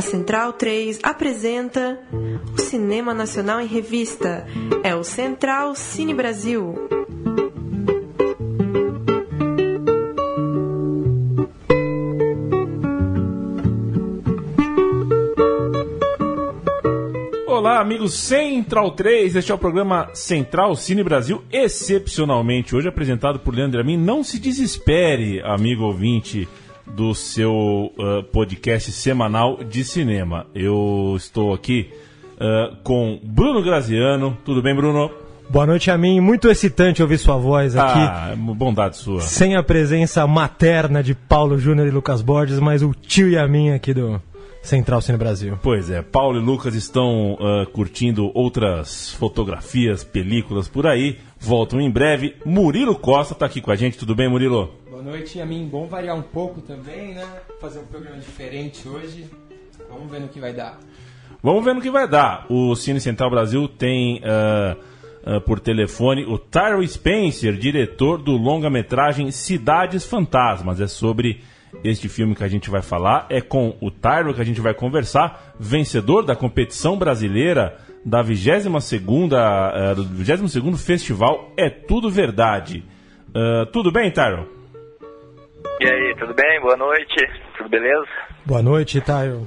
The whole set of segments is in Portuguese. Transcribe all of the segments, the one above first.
A Central 3 apresenta o Cinema Nacional em Revista. É o Central Cine Brasil. Olá, amigos Central 3. Este é o programa Central Cine Brasil, excepcionalmente hoje apresentado por Leandro Amin. Não se desespere, amigo ouvinte do seu uh, podcast semanal de cinema. Eu estou aqui uh, com Bruno Graziano. Tudo bem, Bruno? Boa noite a mim, muito excitante ouvir sua voz aqui. Ah, bondade sua. Sem a presença materna de Paulo Júnior e Lucas Borges, mas o tio e a mim aqui do Central Cine Brasil. Pois é, Paulo e Lucas estão uh, curtindo outras fotografias, películas por aí. Voltam em breve. Murilo Costa está aqui com a gente. Tudo bem, Murilo? Boa noite, a mim. Bom variar um pouco também, né? Fazer um programa diferente hoje. Vamos ver no que vai dar. Vamos ver no que vai dar. O Cine Central Brasil tem uh, uh, por telefone o Tyrell Spencer, diretor do longa-metragem Cidades Fantasmas. É sobre este filme que a gente vai falar. É com o Tyrell que a gente vai conversar, vencedor da competição brasileira da 22 uh, do 22 Festival É Tudo Verdade. Uh, tudo bem, Tyrell? E aí, tudo bem? Boa noite. Tudo beleza? Boa noite, Tyrell.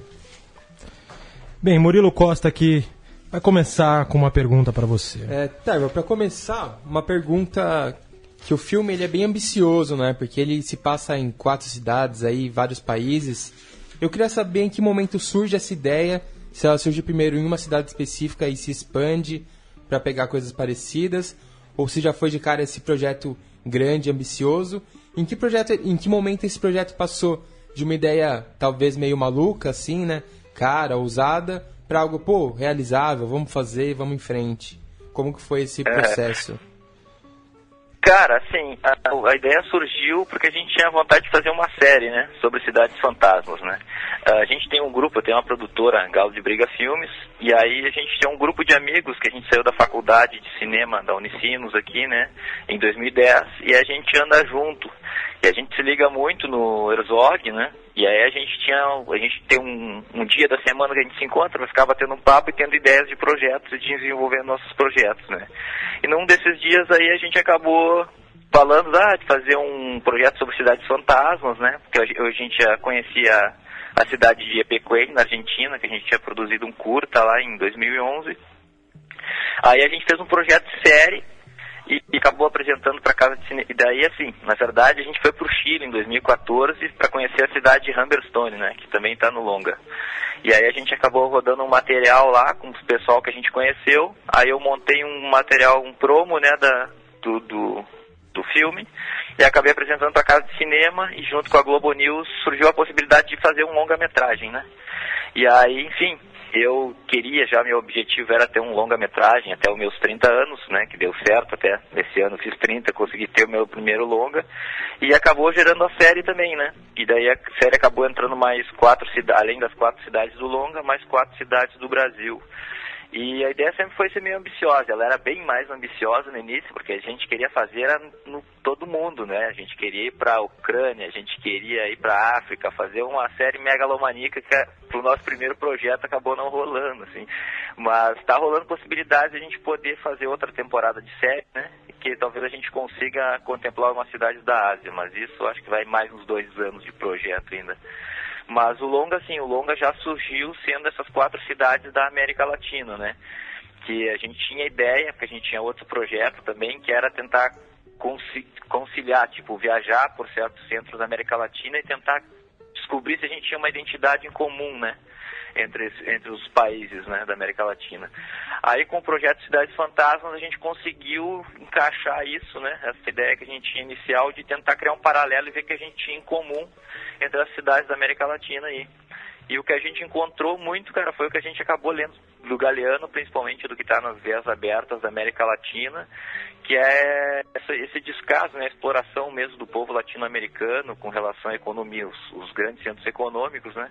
Bem, Murilo Costa aqui vai começar com uma pergunta para você. É, Tyrell, para começar, uma pergunta que o filme ele é bem ambicioso, né? Porque ele se passa em quatro cidades aí, vários países. Eu queria saber em que momento surge essa ideia, se ela surge primeiro em uma cidade específica e se expande para pegar coisas parecidas, ou se já foi de cara esse projeto grande, ambicioso. Em que projeto, em que momento esse projeto passou de uma ideia talvez meio maluca assim, né? Cara, ousada, para algo, pô, realizável, vamos fazer, vamos em frente. Como que foi esse processo? É. Cara, assim, a, a, ideia surgiu porque a gente tinha vontade de fazer uma série, né, sobre cidades fantasmas, né. A gente tem um grupo, tenho uma produtora, Galo de Briga Filmes, e aí a gente tem um grupo de amigos que a gente saiu da faculdade de cinema da Unicinos aqui, né, em 2010, e a gente anda junto. E a gente se liga muito no Herzog, né? E aí a gente tinha, a gente tem um, um dia da semana que a gente se encontra, ficava tendo um papo e tendo ideias de projetos e desenvolvendo nossos projetos, né? E num desses dias aí a gente acabou falando ah, de fazer um projeto sobre cidades fantasmas, né? Porque a gente já conhecia a cidade de Epecuén, na Argentina, que a gente tinha produzido um curta lá em 2011. Aí a gente fez um projeto de série e, e acabou apresentando para casa de cinema. E daí, assim, na verdade, a gente foi para o Chile em 2014 para conhecer a cidade de Humberstone, né, que também está no longa. E aí a gente acabou rodando um material lá com o pessoal que a gente conheceu. Aí eu montei um material, um promo, né, da, do, do, do filme e acabei apresentando para casa de cinema e junto com a Globo News surgiu a possibilidade de fazer um longa-metragem, né? E aí, enfim, eu queria já, meu objetivo era ter um longa-metragem até os meus 30 anos, né, que deu certo até esse ano fiz 30, consegui ter o meu primeiro longa, e acabou gerando a série também, né, e daí a série acabou entrando mais quatro cidades, além das quatro cidades do longa, mais quatro cidades do Brasil. E a ideia sempre foi ser meio ambiciosa. Ela era bem mais ambiciosa no início, porque a gente queria fazer no todo mundo, né? A gente queria ir para a Ucrânia, a gente queria ir para a África, fazer uma série megalomaníaca que para o nosso primeiro projeto acabou não rolando, assim. Mas está rolando possibilidade de a gente poder fazer outra temporada de série, né? Que talvez a gente consiga contemplar uma cidade da Ásia, mas isso acho que vai mais uns dois anos de projeto ainda. Mas o longa, sim, o longa já surgiu sendo essas quatro cidades da América Latina, né? Que a gente tinha ideia, porque a gente tinha outro projeto também, que era tentar conciliar, tipo, viajar por certos centros da América Latina e tentar descobrir se a gente tinha uma identidade em comum, né? Entre, entre os países né, da América Latina. Aí com o projeto Cidades Fantasmas a gente conseguiu encaixar isso, né? Essa ideia que a gente tinha inicial de tentar criar um paralelo e ver que a gente tinha em comum entre as cidades da América Latina aí. E o que a gente encontrou muito, cara, foi o que a gente acabou lendo do Galeano, principalmente do que está nas veias abertas da América Latina, que é essa, esse descaso, né, a exploração mesmo do povo latino-americano com relação à economia, os, os, grandes centros econômicos, né,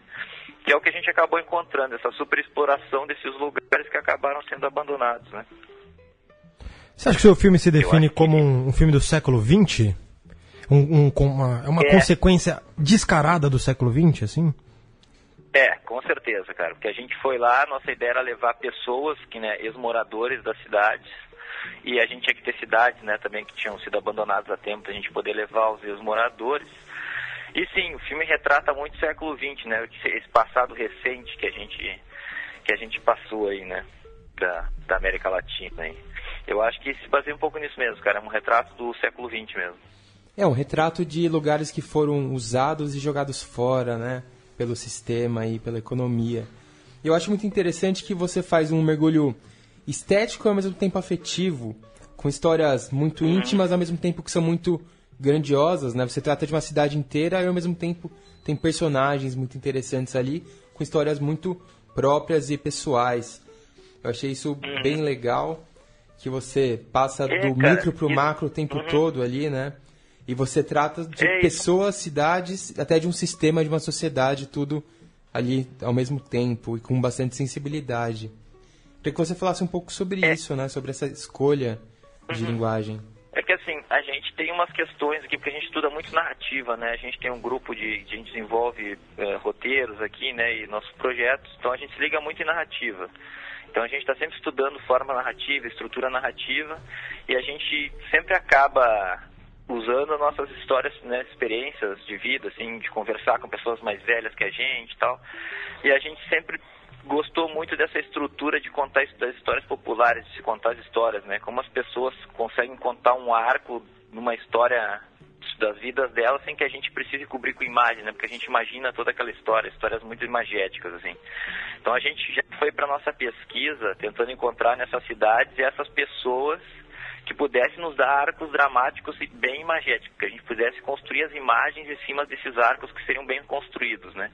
que é o que a gente acabou encontrando, essa superexploração desses lugares que acabaram sendo abandonados, né. Você acha que o seu filme se define como que... um, um, filme do século XX? Um, um, uma, é uma é. consequência descarada do século XX, assim? É, com certeza, cara. Porque a gente foi lá, nossa ideia era levar pessoas, que, né, ex-moradores das cidades, e a gente tinha que ter cidades, né, também que tinham sido abandonadas há tempo, pra gente poder levar os ex-moradores. E sim, o filme retrata muito o século XX, né, esse passado recente que a gente, que a gente passou aí, né, da, da América Latina. Eu acho que se baseia um pouco nisso mesmo, cara, é um retrato do século XX mesmo. É um retrato de lugares que foram usados e jogados fora, né? Pelo sistema e pela economia. Eu acho muito interessante que você faz um mergulho estético e ao mesmo tempo afetivo, com histórias muito íntimas, ao mesmo tempo que são muito grandiosas, né? Você trata de uma cidade inteira e ao mesmo tempo tem personagens muito interessantes ali, com histórias muito próprias e pessoais. Eu achei isso bem legal, que você passa É, do micro pro macro o tempo Uhum. todo ali, né? E você trata de É pessoas, cidades, até de um sistema, de uma sociedade, tudo ali ao mesmo tempo e com bastante sensibilidade. Queria que você falasse um pouco sobre É. isso, né? Sobre essa escolha Uhum. de linguagem. É que assim, a gente tem umas questões aqui, porque a gente estuda muito narrativa, né? A gente tem um grupo de. de- a gente desenvolve eh, roteiros aqui, né? E nossos projetos, então a gente se liga muito em narrativa. Então a gente está sempre estudando forma narrativa, estrutura narrativa, e a gente sempre acaba usando nossas histórias, né, experiências de vida, assim, de conversar com pessoas mais velhas que a gente e tal. E a gente sempre gostou muito dessa estrutura de contar histórias populares, de se contar as histórias, né? Como as pessoas conseguem contar um arco numa história das vidas delas sem que a gente precise cobrir com imagem, né? Porque a gente imagina toda aquela história, histórias muito imagéticas, assim. Então a gente já foi para nossa pesquisa tentando encontrar nessas cidades essas pessoas que pudessem nos dar arcos dramáticos e bem imagéticos, que a gente pudesse construir as imagens em cima desses arcos que seriam bem construídos, né?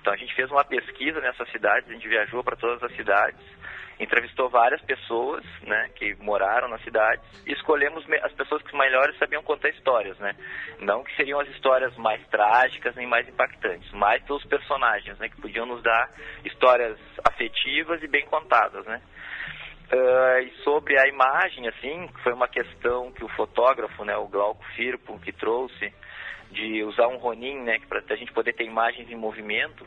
Então a gente fez uma pesquisa nessas cidades, a gente viajou para todas as cidades, entrevistou várias pessoas, né, que moraram nas cidades, e escolhemos as pessoas que melhores sabiam contar histórias, né? Não que seriam as histórias mais trágicas nem mais impactantes, mas pelos personagens, né, que podiam nos dar histórias afetivas e bem contadas, né? Ah, e sobre a imagem, assim, foi uma questão que o fotógrafo, né, o Glauco Firpo, que trouxe, de usar um Ronin, né, para a gente poder ter imagens em movimento,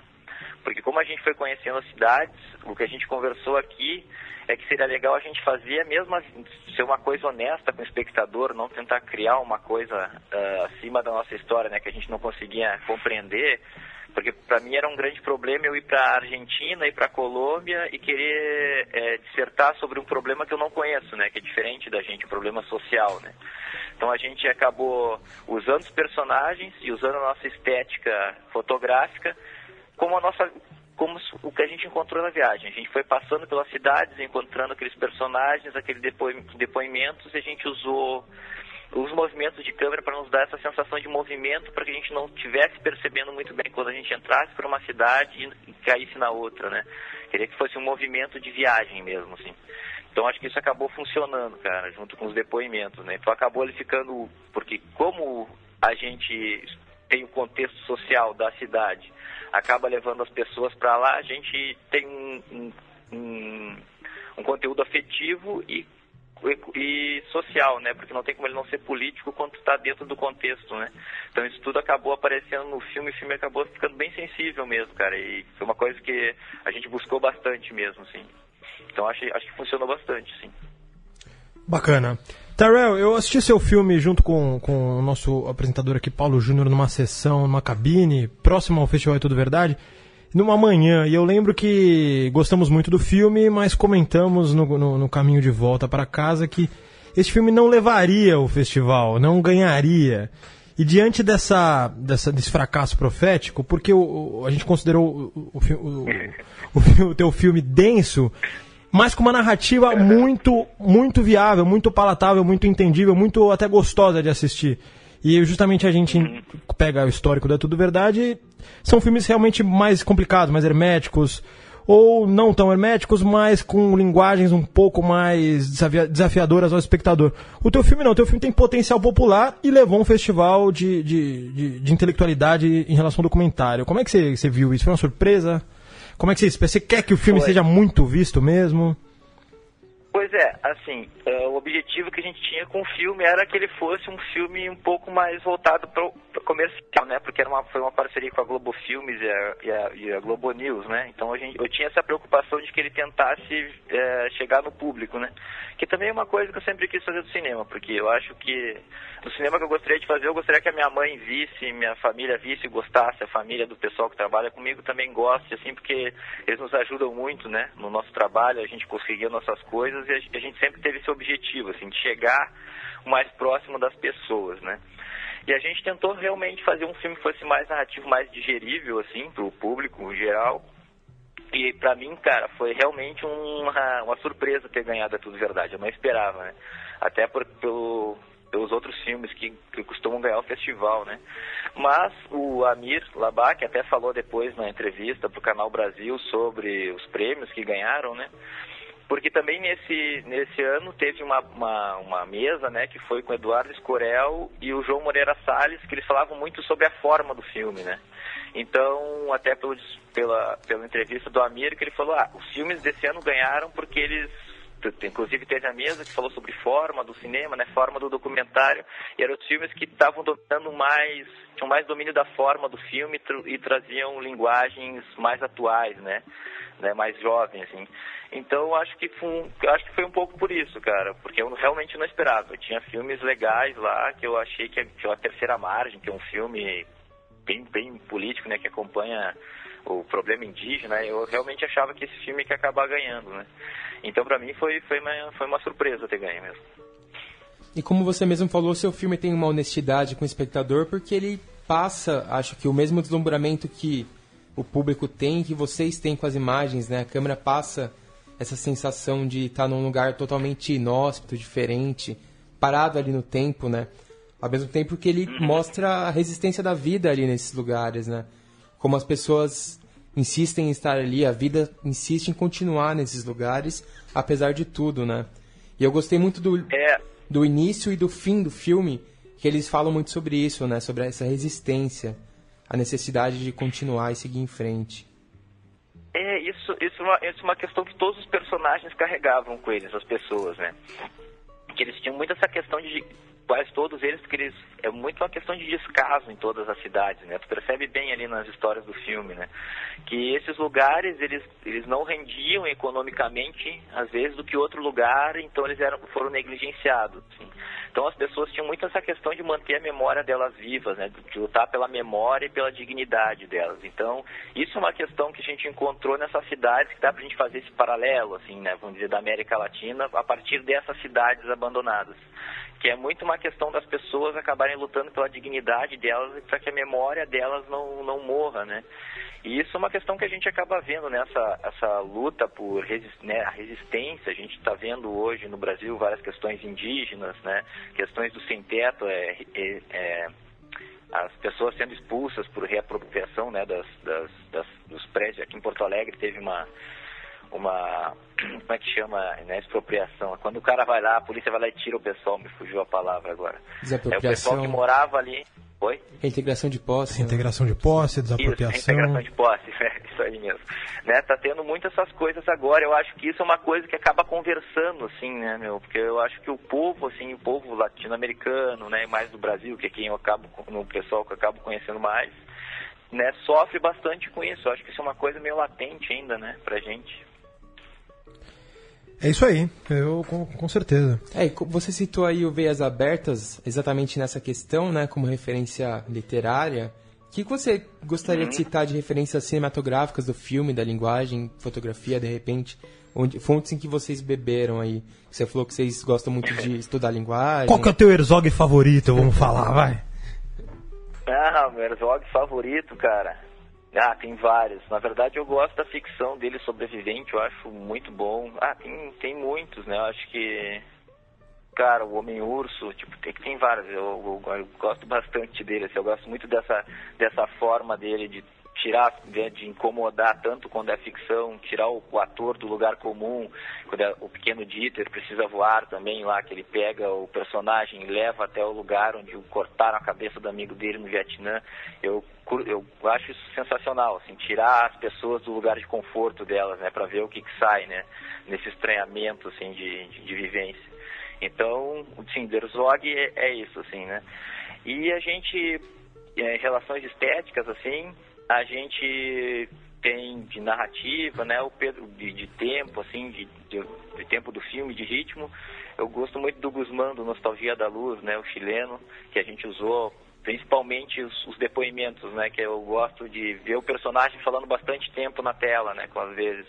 porque como a gente foi conhecendo as cidades, o que a gente conversou aqui é que seria legal a gente fazer mesmo assim, ser uma coisa honesta com o espectador, não tentar criar uma coisa ah, acima da nossa história, né, que a gente não conseguia compreender, porque para mim era um grande problema eu ir para a Argentina, ir para a Colômbia e querer eh, dissertar sobre um problema que eu não conheço, né, que é diferente da gente, um problema social, né. Então a gente acabou usando os personagens e usando a nossa estética fotográfica como a nossa como o que a gente encontrou na viagem. A gente foi passando pelas cidades, encontrando aqueles personagens, aqueles depoim- depoimentos, e a gente usou os movimentos de câmera para nos dar essa sensação de movimento, para que a gente não estivesse percebendo muito bem quando a gente entrasse por uma cidade e, e caísse na outra, né? Queria que fosse um movimento de viagem mesmo, assim. Então acho que isso acabou funcionando, cara, junto com os depoimentos, né? Então acabou ele ficando, porque como a gente tem o contexto social da cidade, acaba levando as pessoas para lá, a gente tem um, um, um, um conteúdo afetivo e, e social, né? Porque não tem como ele não ser político quando está dentro do contexto, né? Então isso tudo acabou aparecendo no filme, o filme acabou ficando bem sensível mesmo, cara. E foi uma coisa que a gente buscou bastante mesmo, assim. Então acho, acho que funcionou bastante, sim. Bacana. Tyrell, eu assisti seu filme junto com, com o nosso apresentador aqui, Paulo Júnior, numa sessão, numa cabine, próximo ao Festival É Tudo Verdade, numa manhã. E eu lembro que gostamos muito do filme, mas comentamos no, no, no caminho de volta para casa que esse filme não levaria o festival, não ganharia. E diante dessa, dessa, desse fracasso profético, porque o, o- a gente considerou o, o, o teu filme denso, mas com uma narrativa muito, muito viável, muito palatável, muito entendível, muito até gostosa de assistir. E justamente a gente pega o histórico da Tudo Verdade, são filmes realmente mais complicados, mais herméticos, ou não tão herméticos, mas com linguagens um pouco mais desafia- desafiadoras ao espectador. O teu filme não, o teu filme tem potencial popular e levou um festival de, de, de, de intelectualidade em relação ao documentário. Como é que você, você viu isso? Foi uma surpresa? Como é que você, você quer que o filme Foi. seja muito visto mesmo? Pois é, assim, uh, o objetivo que a gente tinha com o filme era que ele fosse um filme um pouco mais voltado para o comercial, né? Porque era uma, foi uma parceria com a Globo Filmes e a, e a, e a Globo News, né? Então a gente, eu tinha essa preocupação de que ele tentasse é, chegar no público, né? Que também é uma coisa que eu sempre quis fazer do cinema, porque eu acho que no cinema que eu gostaria de fazer, eu gostaria que a minha mãe visse, minha família visse, gostasse, a família do pessoal que trabalha comigo também goste, assim, porque eles nos ajudam muito, né? No nosso trabalho, a gente conseguir nossas coisas e a gente sempre teve esse objetivo, assim, de chegar o mais próximo das pessoas, né? E a gente tentou realmente fazer um filme que fosse mais narrativo, mais digerível, assim, para o público em geral. E para mim, cara, foi realmente uma, uma surpresa ter ganhado a Tudo Verdade. Eu não esperava, né? Até por, pelo, pelos outros filmes que, que costumam ganhar o festival, né? Mas o Amir Labak até falou depois na entrevista para o Canal Brasil sobre os prêmios que ganharam, né? Porque também nesse, nesse ano teve uma, uma, uma, mesa, né, que foi com o Eduardo Escorel e o João Moreira Salles, que eles falavam muito sobre a forma do filme, né. Então, até pelo, pela, pela entrevista do Amir, que ele falou, ah, os filmes desse ano ganharam porque eles inclusive teve a mesa que falou sobre forma do cinema, né, forma do documentário, e eram os filmes que estavam dominando mais, tinham mais domínio da forma do filme e traziam linguagens mais atuais, né, né? Mais jovens, assim. Então acho que foi, acho que foi um pouco por isso, cara, porque eu realmente não esperava. Eu tinha filmes legais lá que eu achei que, que a Terceira Margem, que é um filme bem, bem político, né, que acompanha o problema indígena, eu realmente achava que esse filme ia acabar ganhando, né. Então para mim foi, foi, uma, foi uma surpresa ter ganho mesmo. E como você mesmo falou, seu filme tem uma honestidade com o espectador porque ele passa, acho que o mesmo deslumbramento que o público tem, que vocês têm com as imagens, né? A câmera passa essa sensação de estar num lugar totalmente inóspito, diferente, parado ali no tempo, né? Ao mesmo tempo que ele mostra a resistência da vida ali nesses lugares, né? Como as pessoas insistem em estar ali, a vida insiste em continuar nesses lugares, apesar de tudo, né? E eu gostei muito do, é. do início e do fim do filme, que eles falam muito sobre isso, né? Sobre essa resistência, a necessidade de continuar e seguir em frente. É, isso, isso, é uma, isso é uma questão que todos os personagens carregavam com eles, as pessoas, né? Que eles tinham muito essa questão de quase todos eles, porque eles é muito uma questão de descaso em todas as cidades, né? Tu percebe bem ali nas histórias do filme, né? Que esses lugares eles eles não rendiam economicamente às vezes do que outro lugar, então eles eram foram negligenciados. Assim. Então as pessoas tinham muito essa questão de manter a memória delas vivas, né? De lutar pela memória e pela dignidade delas. Então isso é uma questão que a gente encontrou nessas cidades que dá pra gente fazer esse paralelo, assim, né? Vamos dizer da América Latina a partir dessas cidades abandonadas que é muito uma questão das pessoas acabarem lutando pela dignidade delas e para que a memória delas não, não morra, né? E isso é uma questão que a gente acaba vendo nessa essa luta por né, a resistência. A gente está vendo hoje no Brasil várias questões indígenas, né? Questões do sem-teto, é, é, é, as pessoas sendo expulsas por reapropriação né, das, das, das, dos prédios. Aqui em Porto Alegre teve uma uma como é que chama, né, expropriação. Quando o cara vai lá, a polícia vai lá e tira o pessoal, me fugiu a palavra agora. É o pessoal que morava ali. Oi? Integração de posse. Integração de posse, desapropriação. Isso, integração de posse, é isso aí mesmo. Né, tá tendo muitas essas coisas agora. Eu acho que isso é uma coisa que acaba conversando, assim, né, meu? Porque eu acho que o povo, assim, o povo latino-americano, né, mais do Brasil, que é quem eu acabo, no pessoal que eu acabo conhecendo mais, né, sofre bastante com isso. Eu acho que isso é uma coisa meio latente ainda, né, pra gente. É isso aí, eu com, com certeza. É, você citou aí o Veias Abertas exatamente nessa questão, né, como referência literária. O que você gostaria de citar de referências cinematográficas do filme, da linguagem, fotografia, de repente? Onde, fontes em que vocês beberam aí? Você falou que vocês gostam muito de estudar linguagem. Qual que é o teu Herzog favorito? Vamos falar, vai. Ah, meu Herzog favorito, cara. Ah, tem vários. Na verdade, eu gosto da ficção dele sobrevivente, eu acho muito bom. Ah, tem, tem muitos, né? Eu acho que. Cara, o Homem-Urso, tipo, tem, tem vários. Eu, eu, eu, gosto bastante dele, assim, eu gosto muito dessa, dessa forma dele de tirar, de, de, incomodar tanto quando é ficção, tirar o, o, ator do lugar comum, quando é, o pequeno Dieter precisa voar também lá, que ele pega o personagem e leva até o lugar onde cortaram a cabeça do amigo dele no Vietnã. Eu, eu acho isso sensacional, assim, tirar as pessoas do lugar de conforto delas, né, para ver o que, que sai, né, nesse estranhamento, assim, de, de, de vivência. Então, sim, Derzog é, é isso, assim, né. E a gente, em relações estéticas, assim, a gente tem de narrativa, né, o Pedro de, de tempo, assim, de, de, de, tempo do filme, de ritmo. Eu gosto muito do Guzmán, do Nostalgia da Luz, né, o chileno, que a gente usou principalmente os, os, depoimentos, né, que eu gosto de ver o personagem falando bastante tempo na tela, né, com às vezes,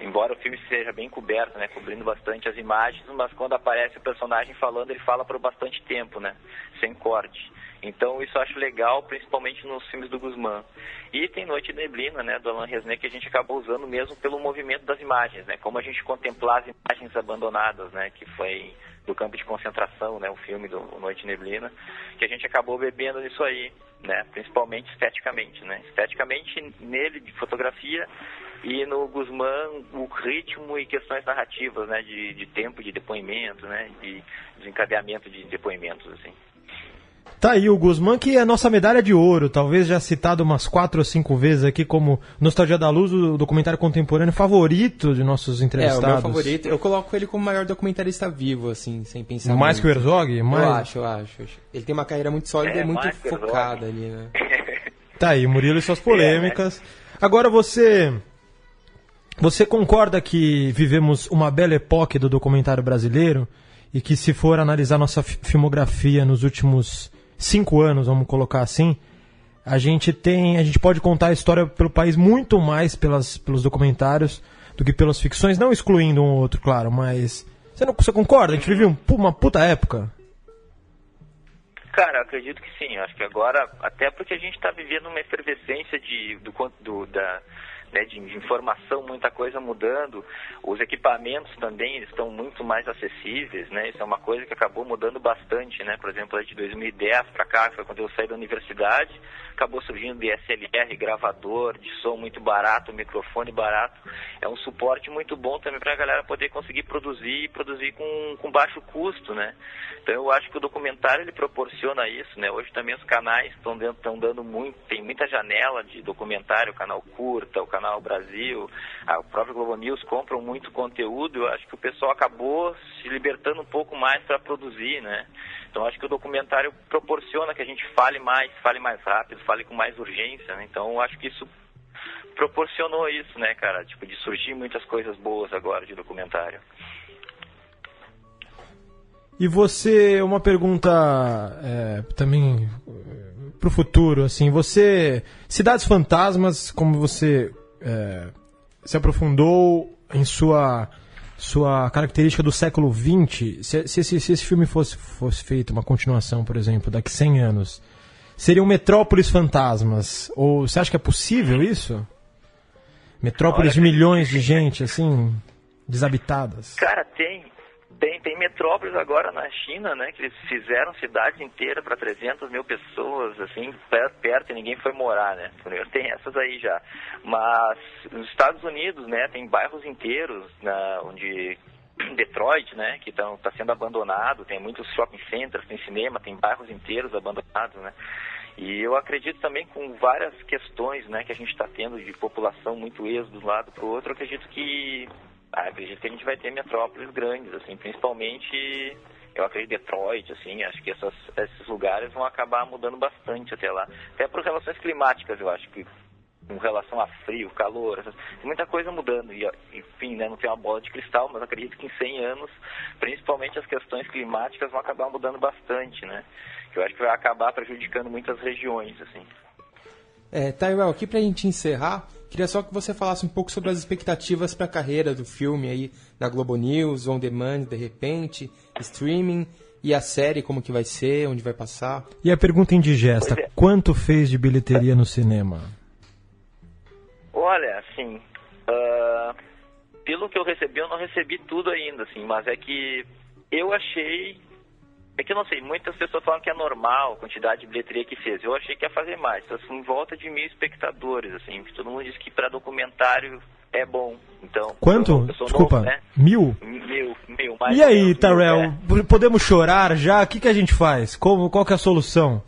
embora o filme seja bem coberto, né, cobrindo bastante as imagens, mas quando aparece o personagem falando, ele fala por bastante tempo, né, sem corte. Então isso eu acho legal, principalmente nos filmes do Guzmán. E tem Noite Neblina, né, do Alain Resnais, que a gente acabou usando mesmo pelo movimento das imagens, né, como a gente contemplar as imagens abandonadas, né, que foi do campo de concentração, né, o filme do Noite Neblina, que a gente acabou bebendo nisso aí, né, principalmente esteticamente, né, esteticamente nele de fotografia e no Guzmán o ritmo e questões narrativas, né, de, de tempo de depoimento, né, de desencadeamento de depoimentos, assim. Tá aí o Guzmán, que é a nossa medalha de ouro, talvez já citado umas quatro ou cinco vezes aqui como Nostalgia da Luz, o documentário contemporâneo favorito de nossos entrevistados. É, o meu favorito. Eu coloco ele como o maior documentarista vivo, assim, sem pensar Mais muito. que o Herzog? Mais... Eu acho, eu acho. Ele tem uma carreira muito sólida é, e muito focada ali, né? Tá aí, Murilo e suas polêmicas. Agora você... Você concorda que vivemos uma bela época do documentário brasileiro e que se for analisar nossa filmografia nos últimos cinco anos, vamos colocar assim, a gente tem, a gente pode contar a história pelo país muito mais pelas, pelos documentários do que pelas ficções, não excluindo um ou outro, claro, mas você não você concorda? A gente vive um, uma puta época. Cara, acredito que sim. Acho que agora, até porque a gente está vivendo uma efervescência de, do, do, da, né, de, de, informação, muita coisa mudando. Os equipamentos também estão muito mais acessíveis, né? Isso é uma coisa que acabou mudando bastante, né? Por exemplo, de 2010 para cá, foi quando eu saí da universidade, acabou surgindo DSLR, gravador, de som muito barato, microfone barato. É um suporte muito bom também para a galera poder conseguir produzir e produzir com, com baixo custo, né? Então eu acho que o documentário ele proporciona isso, né? Hoje também os canais estão dando muito, tem muita janela de documentário, o canal curta, o canal Canal Brasil, a própria Globo News compram muito conteúdo, eu acho que o pessoal acabou se libertando um pouco mais para produzir, né? Então acho que o documentário proporciona que a gente fale mais, fale mais rápido, fale com mais urgência, né? Então acho que isso proporcionou isso, né, cara? Tipo, de surgir muitas coisas boas agora de documentário. E você, uma pergunta é, também para o futuro, assim, você, Cidades Fantasmas, como você é, se aprofundou em sua sua característica do século XX, se, se, se, se, esse filme fosse, fosse feito, uma continuação, por exemplo, daqui 100 anos, seriam Metrópolis Fantasmas? Ou você acha que é possível isso? Metrópolis de milhões de gente, assim, desabitadas? Cara, tem. Tem, tem metrópoles agora na China, né, que eles fizeram cidade inteira para 300 mil pessoas, assim, perto e ninguém foi morar, né. Tem essas aí já. Mas nos Estados Unidos, né, tem bairros inteiros na, onde Detroit, né, que está tá sendo abandonado, tem muitos shopping centers, tem cinema, tem bairros inteiros abandonados, né. E eu acredito também com várias questões, né, que a gente está tendo de população muito êxodo de um lado para o outro, acredito que acredito que a gente vai ter metrópoles grandes, assim, principalmente, eu acredito Detroit, assim, acho que essas, esses lugares vão acabar mudando bastante até lá. Até por relações climáticas, eu acho que com relação a frio, calor, essas, muita coisa mudando. E, enfim, né, não tem uma bola de cristal, mas acredito que em 100 anos, principalmente as questões climáticas vão acabar mudando bastante, né? Que eu acho que vai acabar prejudicando muitas regiões, assim. É, Tyrell, aqui pra gente encerrar, queria só que você falasse um pouco sobre as expectativas para a carreira do filme aí na Globo News, On Demand, de repente, streaming e a série, como que vai ser, onde vai passar. E a pergunta indigesta, é. quanto fez de bilheteria no cinema? Olha, assim, uh, pelo que eu recebi, eu não recebi tudo ainda, assim, mas é que eu achei É que eu não sei, muitas pessoas falam que é normal a quantidade de bilheteria que fez. Eu achei que ia fazer mais. Então, assim, em volta de mil espectadores, assim. Todo mundo diz que para documentário é bom. Então, Quanto? eu- eu sou Desculpa. novo, né? Mil? Mil, mil. mais E aí, menos Tarel, é. podemos chorar já? O que, que a gente faz? Como, qual que é a solução?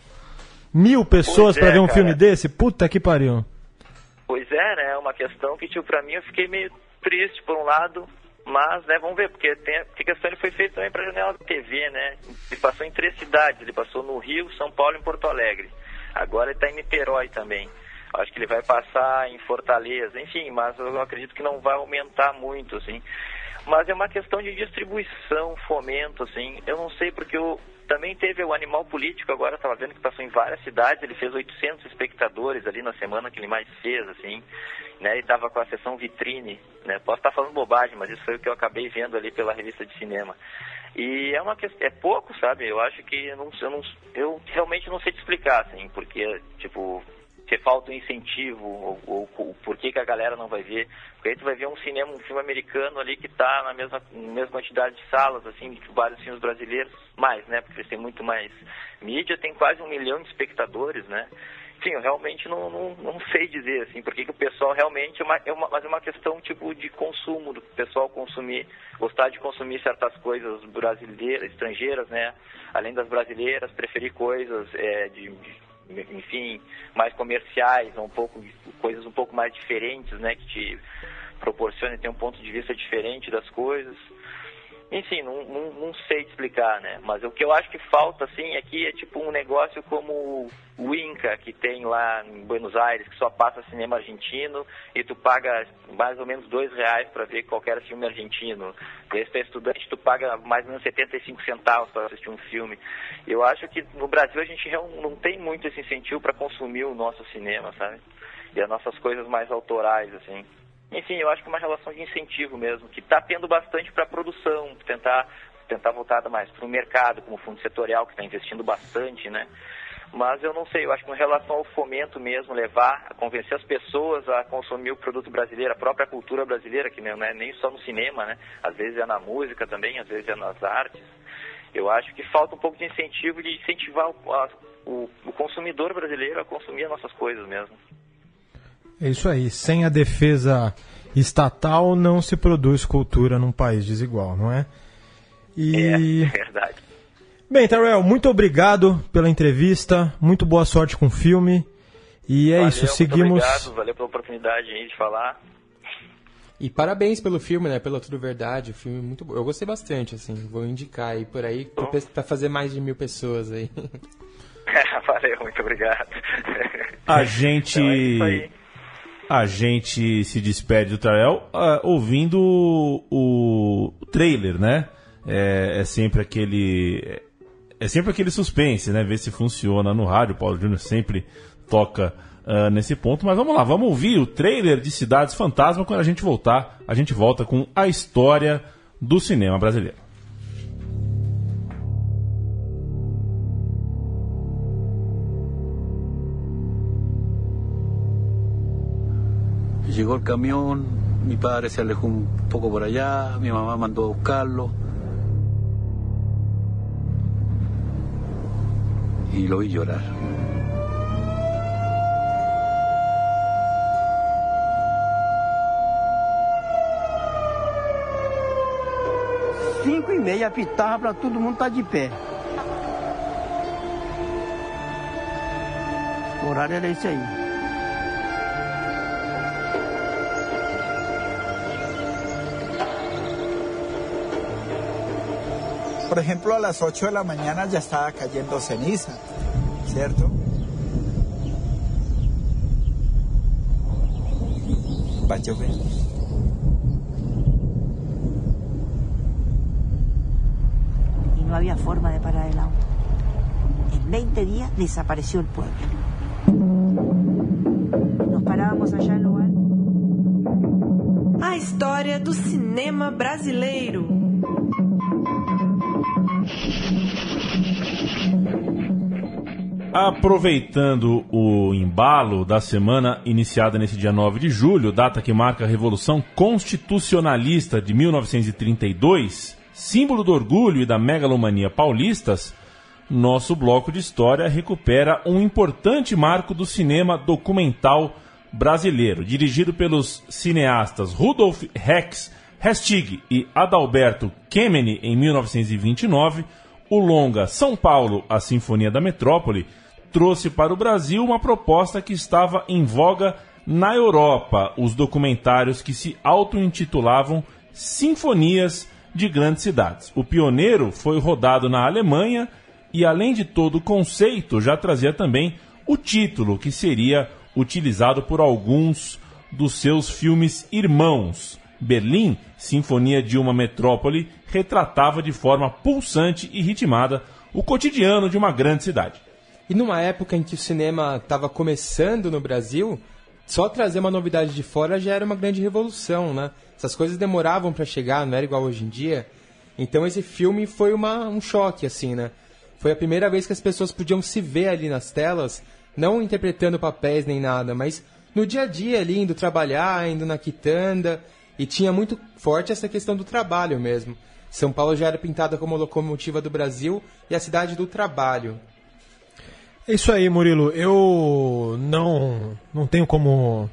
Mil pessoas é, pra ver um cara. filme desse? Puta que pariu. Pois é, né? É uma questão que, tipo, pra mim eu fiquei meio triste por um lado, mas, né, vamos ver, porque tem, a questão ele foi feito também pra janela da TV, né? Ele passou em três cidades, ele passou no Rio, São Paulo e Porto Alegre. Agora ele tá em Niterói também. Acho que ele vai passar em Fortaleza, enfim, mas eu acredito que não vai aumentar muito, assim. Mas é uma questão de distribuição, fomento, assim. Eu não sei porque eu também teve o Animal Político agora, estava vendo que passou em várias cidades, ele fez 800 espectadores ali na semana que ele mais fez, assim. Né, ele estava com a sessão vitrine, né? Posso estar falando bobagem, mas isso foi o que eu acabei vendo ali pela revista de cinema. E é uma é pouco, sabe? Eu acho que eu, não, eu, não, eu realmente não sei te explicar, assim, porque, tipo, se falta um incentivo, ou, ou, ou por que, que a galera não vai ver. Porque aí tu vai ver um cinema, um filme americano ali que está na mesma, mesma quantidade de salas, assim, que vários filmes brasileiros, mais, né? Porque eles têm muito mais mídia, tem quase um milhão de espectadores, né? Sim, eu realmente não, não, não sei dizer, assim, porque que o pessoal realmente, é uma, é uma, mas é uma questão, tipo, de consumo, do pessoal consumir, gostar de consumir certas coisas brasileiras, estrangeiras, né? Além das brasileiras, preferir coisas é, de, de enfim, mais comerciais, um pouco coisas um pouco mais diferentes, né, que te proporcionem ter um ponto de vista diferente das coisas. Enfim, não, não, não sei explicar, né? Mas o que eu acho que falta, assim, aqui é tipo um negócio como o Inca, que tem lá em Buenos Aires, que só passa cinema argentino e tu paga mais ou menos dois reais para ver qualquer filme argentino. Se tu é estudante, tu paga mais ou menos 75 centavos para assistir um filme. Eu acho que no Brasil a gente real- não tem muito esse incentivo para consumir o nosso cinema, sabe? E as nossas coisas mais autorais, assim. Enfim, eu acho que é uma relação de incentivo mesmo, que está tendo bastante para a produção, tentar, tentar voltar mais para o mercado, como fundo setorial, que está investindo bastante, né? Mas eu não sei, eu acho que em relação ao fomento mesmo, levar, a convencer as pessoas a consumir o produto brasileiro, a própria cultura brasileira, que não é nem só no cinema, né? Às vezes é na música também, às vezes é nas artes. Eu acho que falta um pouco de incentivo, de incentivar o, a- o, o consumidor brasileiro a consumir as nossas coisas mesmo. É isso aí. Sem a defesa estatal não se produz cultura num país desigual, não é? E. É, verdade. Bem, Tarel, muito obrigado pela entrevista. Muito boa sorte com o filme. E é Valeu, isso, muito seguimos. Obrigado, valeu pela oportunidade aí de falar. E parabéns pelo filme, né? Pela Tudo Verdade. O filme é muito bom. Eu gostei bastante, assim. Vou indicar aí por aí pra pe- pra fazer mais de mil pessoas aí. valeu, muito obrigado. A gente. Então é. A gente se despede do Tarel ah, ouvindo o, o trailer, né? É, é sempre aquele. É sempre aquele suspense, né? Ver se funciona no rádio. O Paulo Júnior sempre toca ah, nesse ponto. Mas vamos lá, vamos ouvir o trailer de Cidades Fantasma. Quando a gente voltar, a gente volta com a história do cinema brasileiro. Llegó el camión, mi padre se alejó un poco por allá, mi mamá mandó a buscarlo. Y lo vi llorar. Cinco e meia apitava para todo mundo estar de pé. O horário era esse aí. Por ejemplo, a las 8 de la mañana ya estaba cayendo ceniza, ¿cierto? Va a llover. y no había forma de parar el agua. En 20 días desapareció el pueblo. Nos parábamos allá en lo alto. A história do cinema brasileiro. Aproveitando o embalo da semana iniciada nesse dia 9 de julho, data que marca a Revolução Constitucionalista de 1932, símbolo do orgulho e da megalomania paulistas, nosso bloco de história recupera um importante marco do cinema documental brasileiro, dirigido pelos cineastas Rudolf Rex Restig e Adalberto Kemeny em 1929. O longa São Paulo, a Sinfonia da Metrópole, trouxe para o Brasil uma proposta que estava em voga na Europa, os documentários que se auto-intitulavam Sinfonias de Grandes Cidades. O pioneiro foi rodado na Alemanha e, além de todo o conceito, já trazia também o título, que seria utilizado por alguns dos seus filmes irmãos. Berlim, Sinfonia de uma Metrópole, retratava de forma pulsante e ritmada o cotidiano de uma grande cidade. E numa época em que o cinema estava começando no Brasil, só trazer uma novidade de fora já era uma grande revolução, né? Essas coisas demoravam para chegar, não era igual hoje em dia. Então esse filme foi uma, um choque, assim, né? Foi a primeira vez que as pessoas podiam se ver ali nas telas, não interpretando papéis nem nada, mas no dia a dia ali, indo trabalhar, indo na quitanda, e tinha muito forte essa questão do trabalho mesmo. São Paulo já era pintada como locomotiva do Brasil e a cidade do trabalho. É isso aí, Murilo. Eu não, não tenho como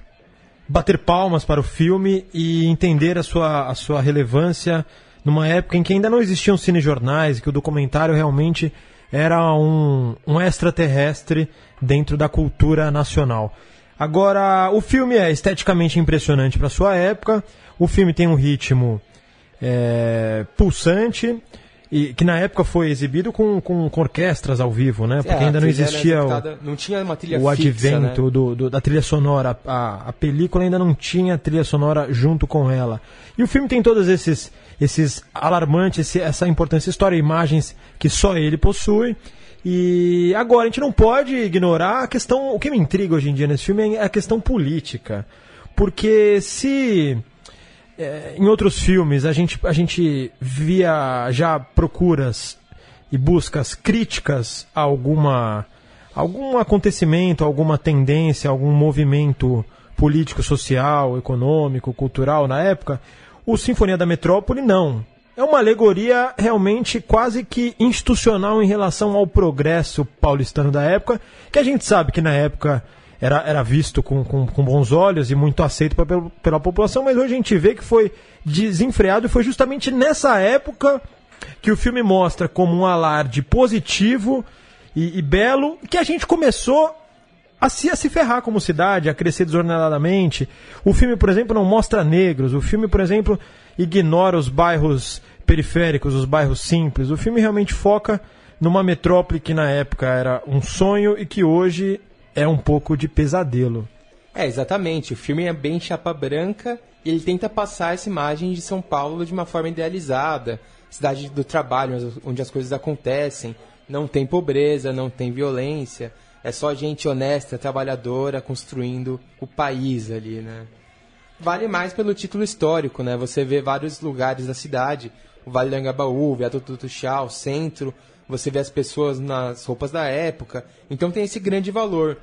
bater palmas para o filme e entender a sua, a sua relevância numa época em que ainda não existiam cinejornais, que o documentário realmente era um, um extraterrestre dentro da cultura nacional. Agora, o filme é esteticamente impressionante para sua época, o filme tem um ritmo é, pulsante, e que na época foi exibido com, com, com orquestras ao vivo, né? Porque É, ainda não era existia executada- não tinha uma trilha o, o fixa, advento né? do, do- da trilha sonora. A, a película ainda não tinha trilha sonora junto com ela. E o filme tem todos esses, esses alarmantes, esse- essa importância, história e imagens que só ele possui. E agora, a gente não pode ignorar a questão. O que me intriga hoje em dia nesse filme é a questão política. Porque se é, em outros filmes a gente, a gente via já procuras e buscas críticas a alguma algum acontecimento, alguma tendência, algum movimento político, social, econômico, cultural na época, o Sinfonia da Metrópole não. É uma alegoria realmente quase que institucional em relação ao progresso paulistano da época, que a gente sabe que na época era, era visto com, com, com bons olhos e muito aceito pela, pela população, mas hoje a gente vê que foi desenfreado e foi justamente nessa época que o filme mostra como um alarde positivo e, e belo que a gente começou a se, a se ferrar como cidade, a crescer desordenadamente. O filme, por exemplo, não mostra negros. O filme, por exemplo, ignora os bairros periféricos, os bairros simples. O filme realmente foca numa metrópole que na época era um sonho e que hoje é um pouco de pesadelo. É, exatamente. O filme é bem chapa branca e ele tenta passar essa imagem de São Paulo de uma forma idealizada. Cidade do trabalho, onde as coisas acontecem. Não tem pobreza, não tem violência. É só gente honesta, trabalhadora, construindo o país ali, né? Vale mais pelo título histórico, né? Você vê vários lugares da cidade. O Vale do Angabaú, o Viaduto do Chá, o centro. Você vê as pessoas nas roupas da época. Então tem esse grande valor.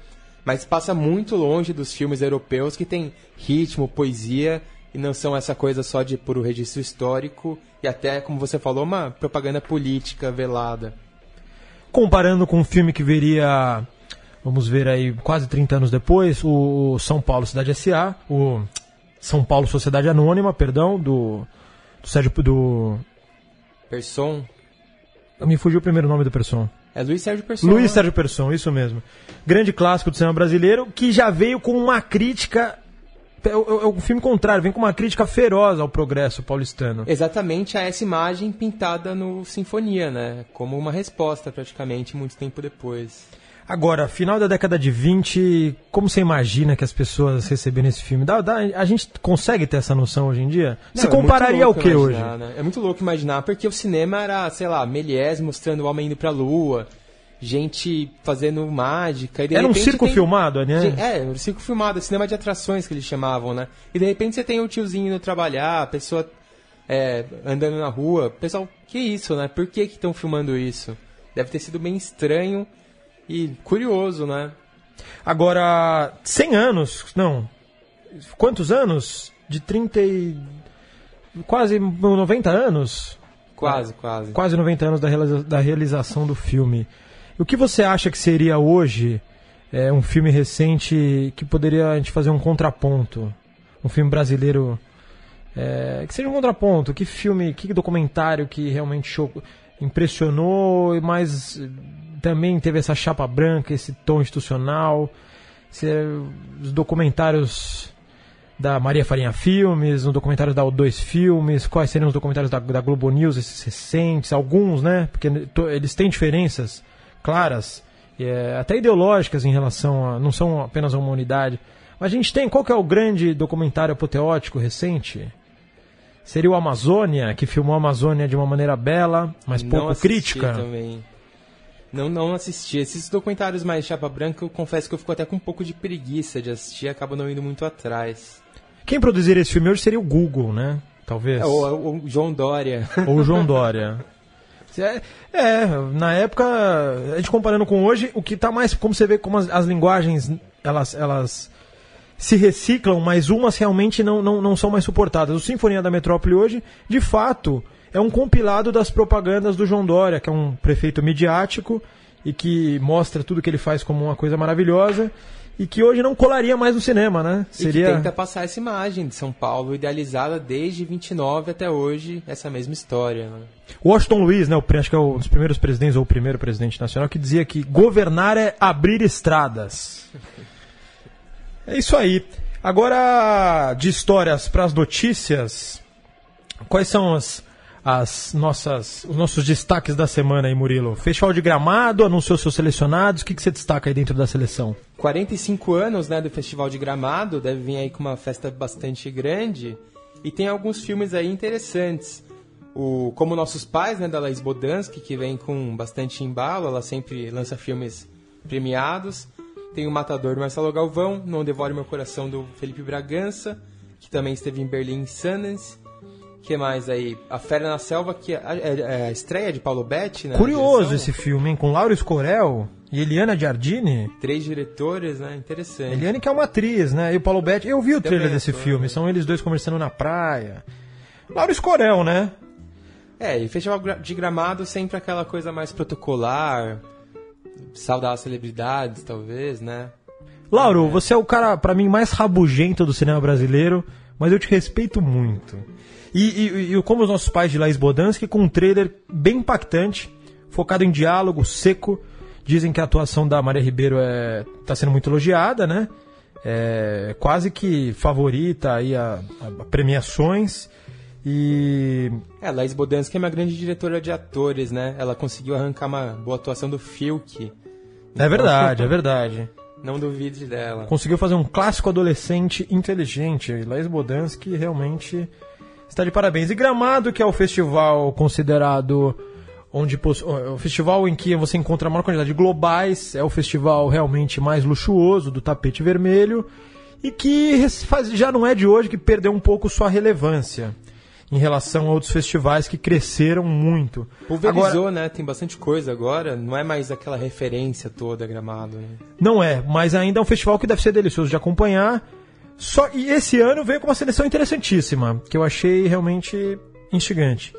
Mas passa muito longe dos filmes europeus que tem ritmo, poesia e não são essa coisa só de puro registro histórico e até, como você falou, uma propaganda política velada. Comparando com um filme que veria, vamos ver aí, quase 30 anos depois, o São Paulo Cidade S.A., o São Paulo Sociedade Anônima, perdão, do, do Sérgio... do... Person. Me fugiu o primeiro nome do Person. É Luiz Sérgio Person. Luiz né? Sérgio Persson, isso mesmo. Grande clássico do cinema brasileiro, que já veio com uma crítica. É o, é o filme contrário, vem com uma crítica feroz ao progresso paulistano. Exatamente a essa imagem pintada no Sinfonia, né? Como uma resposta, praticamente, muito tempo depois. Agora, final da década de 20, como você imagina que as pessoas receberam esse filme? Dá, dá- a gente consegue ter essa noção hoje em dia? você Não, é compararia ao louco que hoje? né? É muito louco imaginar, porque o cinema era, sei lá, Méliès mostrando o homem indo pra lua, gente fazendo mágica. Era um circo tem- filmado, né? É, um circo filmado, cinema de atrações que eles chamavam, né? E de repente você tem o tiozinho indo trabalhar, a pessoa é, andando na rua. Pessoal, que isso, né? Por que que estão filmando isso? Deve ter sido bem estranho e curioso, né? Agora, 100 anos, não. Quantos anos? De 30 e. quase 90 anos? Quase, quase. Quase 90 anos da, realiza- da realização do filme. O que você acha que seria hoje é, um filme recente que poderia a gente fazer um contraponto? Um filme brasileiro é, que seja um contraponto. Que filme, que documentário que realmente chocou, impressionou, mas também teve essa chapa branca, esse tom institucional. Se, é, os documentários da Maria Farinha Filmes, os documentários da O2 Filmes, quais seriam os documentários da, da Globo News, esses recentes, alguns, né? Porque to- eles têm diferenças claras, é, até ideológicas em relação a. não são apenas uma unidade. Mas a gente tem, qual que é o grande documentário apoteótico recente? Seria o Amazônia, que filmou a Amazônia de uma maneira bela, mas Não pouco crítica. Também. Não, não assisti. Esses documentários mais chapa branca, eu confesso que eu fico até com um pouco de preguiça de assistir acabo não indo muito atrás. Quem produziria esse filme hoje seria o Google, né? Talvez. É, ou, o João Dória. Ou o João Dória. É, é, na época, a gente comparando com hoje, o que tá mais. Como você vê como as, as linguagens elas, elas se reciclam, mas umas realmente não, não, não são mais suportadas. O Sinfonia da Metrópole hoje, de fato, é um compilado das propagandas do João Dória, que é um prefeito midiático e que mostra tudo que ele faz como uma coisa maravilhosa e que hoje não colaria mais no cinema, né? E que tenta passar essa imagem de São Paulo idealizada desde 29 até hoje, essa mesma história. Né? Washington Luiz, né, o, acho que é um dos primeiros presidentes, ou o primeiro presidente nacional, que dizia que governar é abrir estradas. É isso aí. Agora, de histórias para as notícias, quais são as, as nossas, os nossos destaques da semana aí, Murilo? Festival de Gramado, anunciou seus selecionados, o que, que você destaca aí dentro da seleção? 45 anos né, do Festival de Gramado, deve vir aí com uma festa bastante grande. E tem alguns filmes aí interessantes. O Como Nossos Pais, né, da Laís Bodansky, que vem com bastante embalo, ela sempre lança filmes premiados. Tem o Matador do Marcelo Galvão, Não Devore Meu Coração do Felipe Bragança, que também esteve em Berlim e Sundance. que mais aí? A Fera na Selva, que é, é- é a estreia de Paulo Betti, né? Curioso esse filme, hein? Com Laura Escorel e Eliana Giardini. Três diretores, né? Interessante. Eliane que é uma atriz, né? E o Paulo Betti. Eu vi o trailer desse ator, filme. né? São eles dois conversando na praia. Laura Escorel, né? É, e Festival de Gramado sempre aquela coisa mais protocolar, saudar as celebridades, talvez, né? Lauro, você é o cara, pra mim, mais rabugento do cinema brasileiro, mas eu te respeito muito. E, e- e como os nossos pais de Laís Bodansky, com um trailer bem impactante, focado em diálogo, seco. Dizem que a atuação da Maria Ribeiro é, tá sendo muito elogiada, né? É, quase que favorita aí a, a premiações. E É, Laís Bodansky é uma grande diretora de atores, né? Ela conseguiu arrancar uma boa atuação do Filk. é verdade, é verdade. Não duvide dela. conseguiu fazer um clássico adolescente inteligente. Laís Bodansky realmente está de parabéns. E Gramado, que é o festival considerado onde o festival em que você encontra a maior quantidade de globais, é o festival realmente mais luxuoso do tapete vermelho e que já não é de hoje que perdeu um pouco sua relevância em relação a outros festivais que cresceram muito. Pulverizou, né? Tem bastante coisa agora. Não é mais aquela referência toda gramado, né? Não é, mas ainda é um festival que deve ser delicioso de acompanhar. Só e esse ano veio com uma seleção interessantíssima, que eu achei realmente instigante.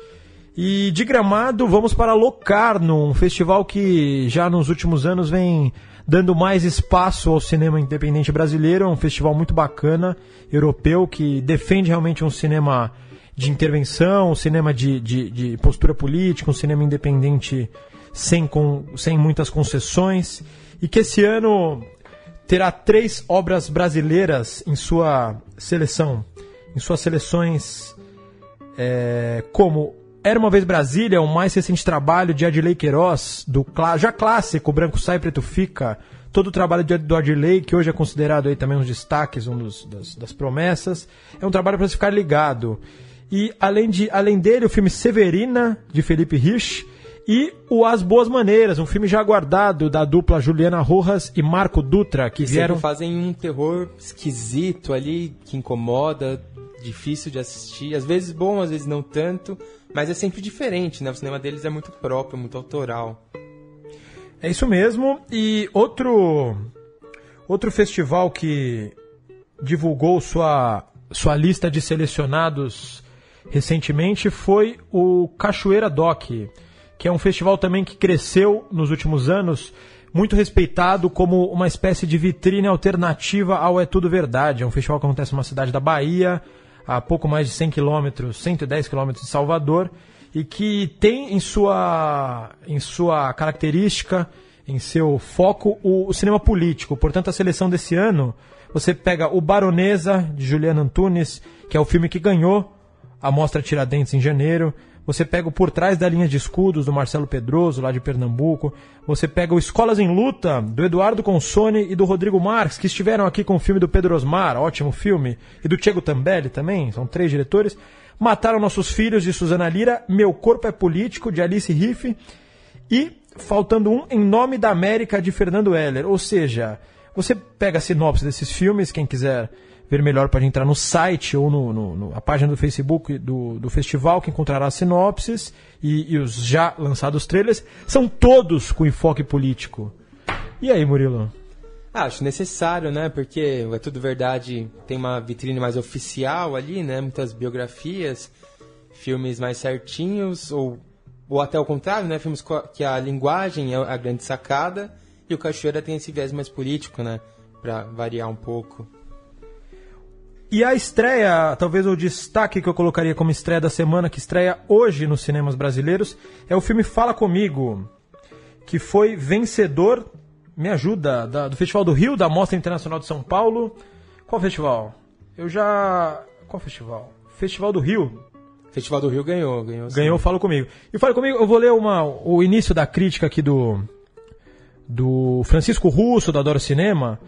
E de Gramado, vamos para Locarno, um festival que já nos últimos anos vem dando mais espaço ao cinema independente brasileiro. É um festival muito bacana, europeu, que defende realmente um cinema de intervenção, um cinema de, de, de postura política, um cinema independente sem, com, sem muitas concessões. E que esse ano terá três obras brasileiras em sua seleção, em suas seleções, é, como Era uma vez Brasília, o mais recente trabalho de Adilei Queiroz, do já clássico Branco Sai Preto Fica, todo o trabalho do Adilei, que hoje é considerado aí também um dos destaques, um dos, das, das promessas, é um trabalho para se ficar ligado. E além, de, além dele, o filme Severina, de Felipe Rich, e o As Boas Maneiras, um filme já aguardado da dupla Juliana Rojas e Marco Dutra, que Que vieram. fazem um terror esquisito ali, que incomoda, difícil de assistir. Às vezes bom, às vezes não tanto. Mas é sempre diferente, né? O cinema deles é muito próprio, muito autoral. É isso mesmo. E outro outro festival que divulgou sua sua lista de selecionados recentemente foi o Cachoeira Doc, que é um festival também que cresceu nos últimos anos, muito respeitado como uma espécie de vitrine alternativa ao É Tudo Verdade. É um festival que acontece numa cidade da Bahia, a pouco mais de 100 quilômetros, 110 quilômetros de Salvador, e que tem em sua, em sua característica, em seu foco, o, o cinema político. Portanto, a seleção desse ano, você pega o Baronesa, de Juliana Antunes, que é o filme que ganhou a Mostra Tiradentes em janeiro. Você pega o Por Trás da Linha de Escudos, do Marcelo Pedroso, lá de Pernambuco. Você pega o Escolas em Luta, do Eduardo Consone e do Rodrigo Marques, que estiveram aqui com o filme do Pedro Osmar, ótimo filme, e do Diego Tambelli também, são três diretores. Mataram Nossos Filhos, de Suzana Lira. Meu Corpo é Político, de Alice Riff. E, faltando um, Em Nome da América, de Fernando Heller. Ou seja, você pega a sinopse desses filmes, quem quiser ver melhor pode entrar no site ou no, no, no, a página do Facebook do, do festival que encontrará sinopses e, e, os já lançados trailers. São todos com enfoque político. E aí, Murilo? Ah, acho necessário, né? Porque é tudo verdade, tem uma vitrine mais oficial ali, né? Muitas biografias, filmes mais certinhos, ou, ou até o contrário, né? Filmes que a linguagem é a grande sacada e o Cachoeira tem esse viés mais político, né? Pra variar um pouco. E a estreia, talvez o destaque que eu colocaria como estreia da semana, que estreia hoje nos cinemas brasileiros, é o filme Fala Comigo, que foi vencedor me ajuda, da, do Festival do Rio, da Mostra Internacional de São Paulo. Qual festival? Eu já. Qual festival? Festival do Rio. Festival do Rio ganhou, ganhou. Sim. Ganhou, fala comigo. E fala comigo, eu vou ler uma, o início da crítica aqui do. Do Francisco Russo, da Adoro Cinema,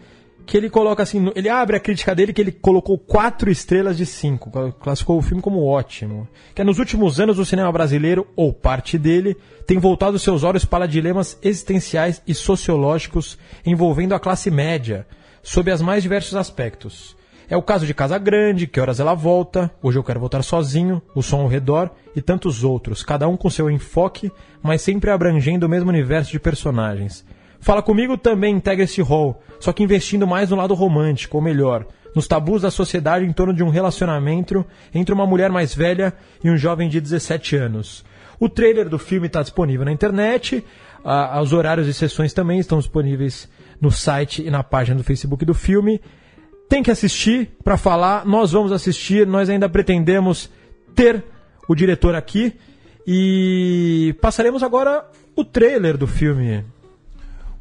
que ele coloca assim, ele abre a crítica dele que ele colocou quatro estrelas de cinco, classificou o filme como ótimo. Que é nos últimos anos o cinema brasileiro, ou parte dele, tem voltado seus olhos para dilemas existenciais e sociológicos envolvendo a classe média, sob as mais diversos aspectos. É o caso de Casa Grande, Que Horas Ela Volta, Hoje Eu Quero Voltar Sozinho, O Som ao Redor e tantos outros, cada um com seu enfoque, mas sempre abrangendo o mesmo universo de personagens. Fala Comigo também integra esse rol, só que investindo mais no lado romântico, ou melhor, nos tabus da sociedade em torno de um relacionamento entre uma mulher mais velha e um jovem de 17 anos. O trailer do filme está disponível na internet, ah, os horários e sessões também estão disponíveis no site e na página do Facebook do filme. Tem que assistir para falar, nós vamos assistir, nós ainda pretendemos ter o diretor aqui e passaremos agora o trailer do filme.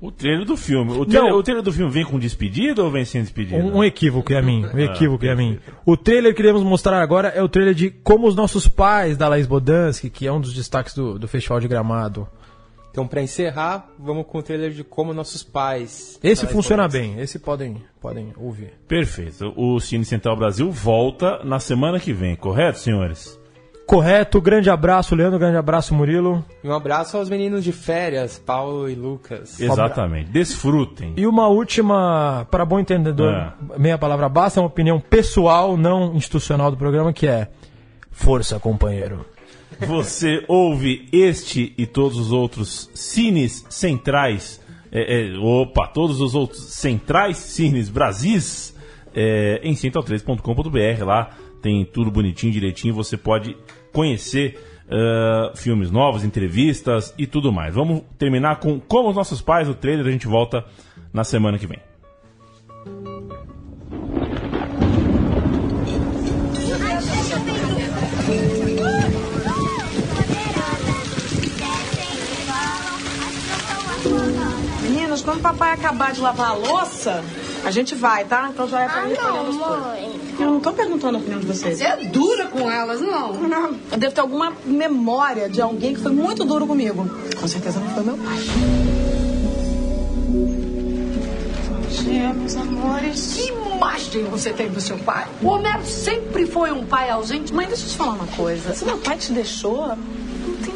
O trailer do filme. O trailer, o trailer, do filme vem com despedida ou vem sem despedida? Um, um equívoco, é a mim. Um equívoco, é a mim. O trailer que queremos mostrar agora é o trailer de Como os Nossos Pais, da Laís Bodansky, que é um dos destaques do, do Festival de Gramado. Então, para encerrar, vamos com o trailer de Como Nossos Pais. Esse funciona bem. Esse podem, podem ouvir. Perfeito. O Cine Central Brasil volta na semana que vem, correto, senhores? Correto, grande abraço, Leandro, grande abraço, Murilo. E um abraço aos meninos de férias, Paulo e Lucas. Exatamente, desfrutem. E uma última, para bom entendedor, é. meia palavra basta, uma opinião pessoal, não institucional do programa, que é força, companheiro. Você ouve este e todos os outros cines centrais, é, é, opa, todos os outros centrais cines Brasis é, em central3.com.br, lá tem tudo bonitinho, direitinho, você pode conhecer uh, filmes novos, entrevistas e tudo mais. Vamos terminar com Como os Nossos Pais, o trailer, a gente volta na semana que vem. Meninos, quando o papai acabar de lavar a louça, a gente vai, tá? Então já é pra ah, ir não, mãe. Eu não tô perguntando a opinião de vocês. Você é dura com elas, não? Não. Eu devo ter alguma memória de alguém que foi muito duro comigo. Com certeza não foi meu pai. Dia, meus amores. Que imagem você tem do seu pai? O Homero sempre foi um pai ausente. Mãe, deixa eu te falar uma coisa. Se meu pai te deixou,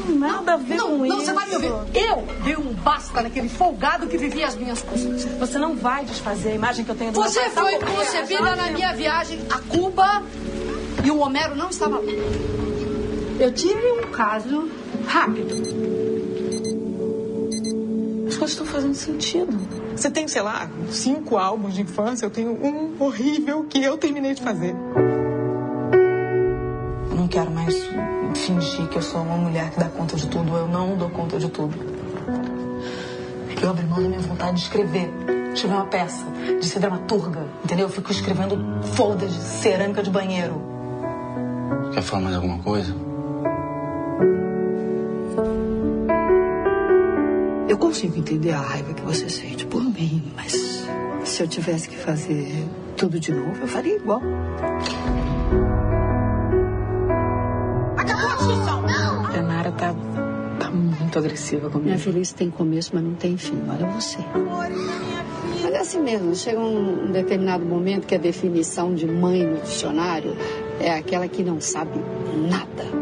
nada a ver não, com não, isso. Não, você vai me ouvir. Eu dei um basta naquele folgado que vivia às minhas custas. Você não vai desfazer a imagem que eu tenho do Você foi concebida na minha viagem a Cuba e o Homero não estava lá. Eu tive um caso rápido. As coisas estão fazendo sentido. Você tem, sei lá, cinco álbuns de infância, eu tenho um horrível que eu terminei de fazer quero mais fingir que eu sou uma mulher que dá conta de tudo. Eu não dou conta de tudo. Eu abri mão da minha vontade de escrever. De escrever uma peça, de ser dramaturga, entendeu? Eu fico escrevendo foldas de cerâmica de banheiro. Quer falar mais alguma coisa? Eu consigo entender a raiva que você sente por mim, mas se eu tivesse que fazer tudo de novo, eu faria igual. Muito agressiva comigo. Minha isso tem começo, mas não tem fim. Olha você. Mas é assim mesmo, chega um determinado momento que a definição de mãe no dicionário é aquela que não sabe nada.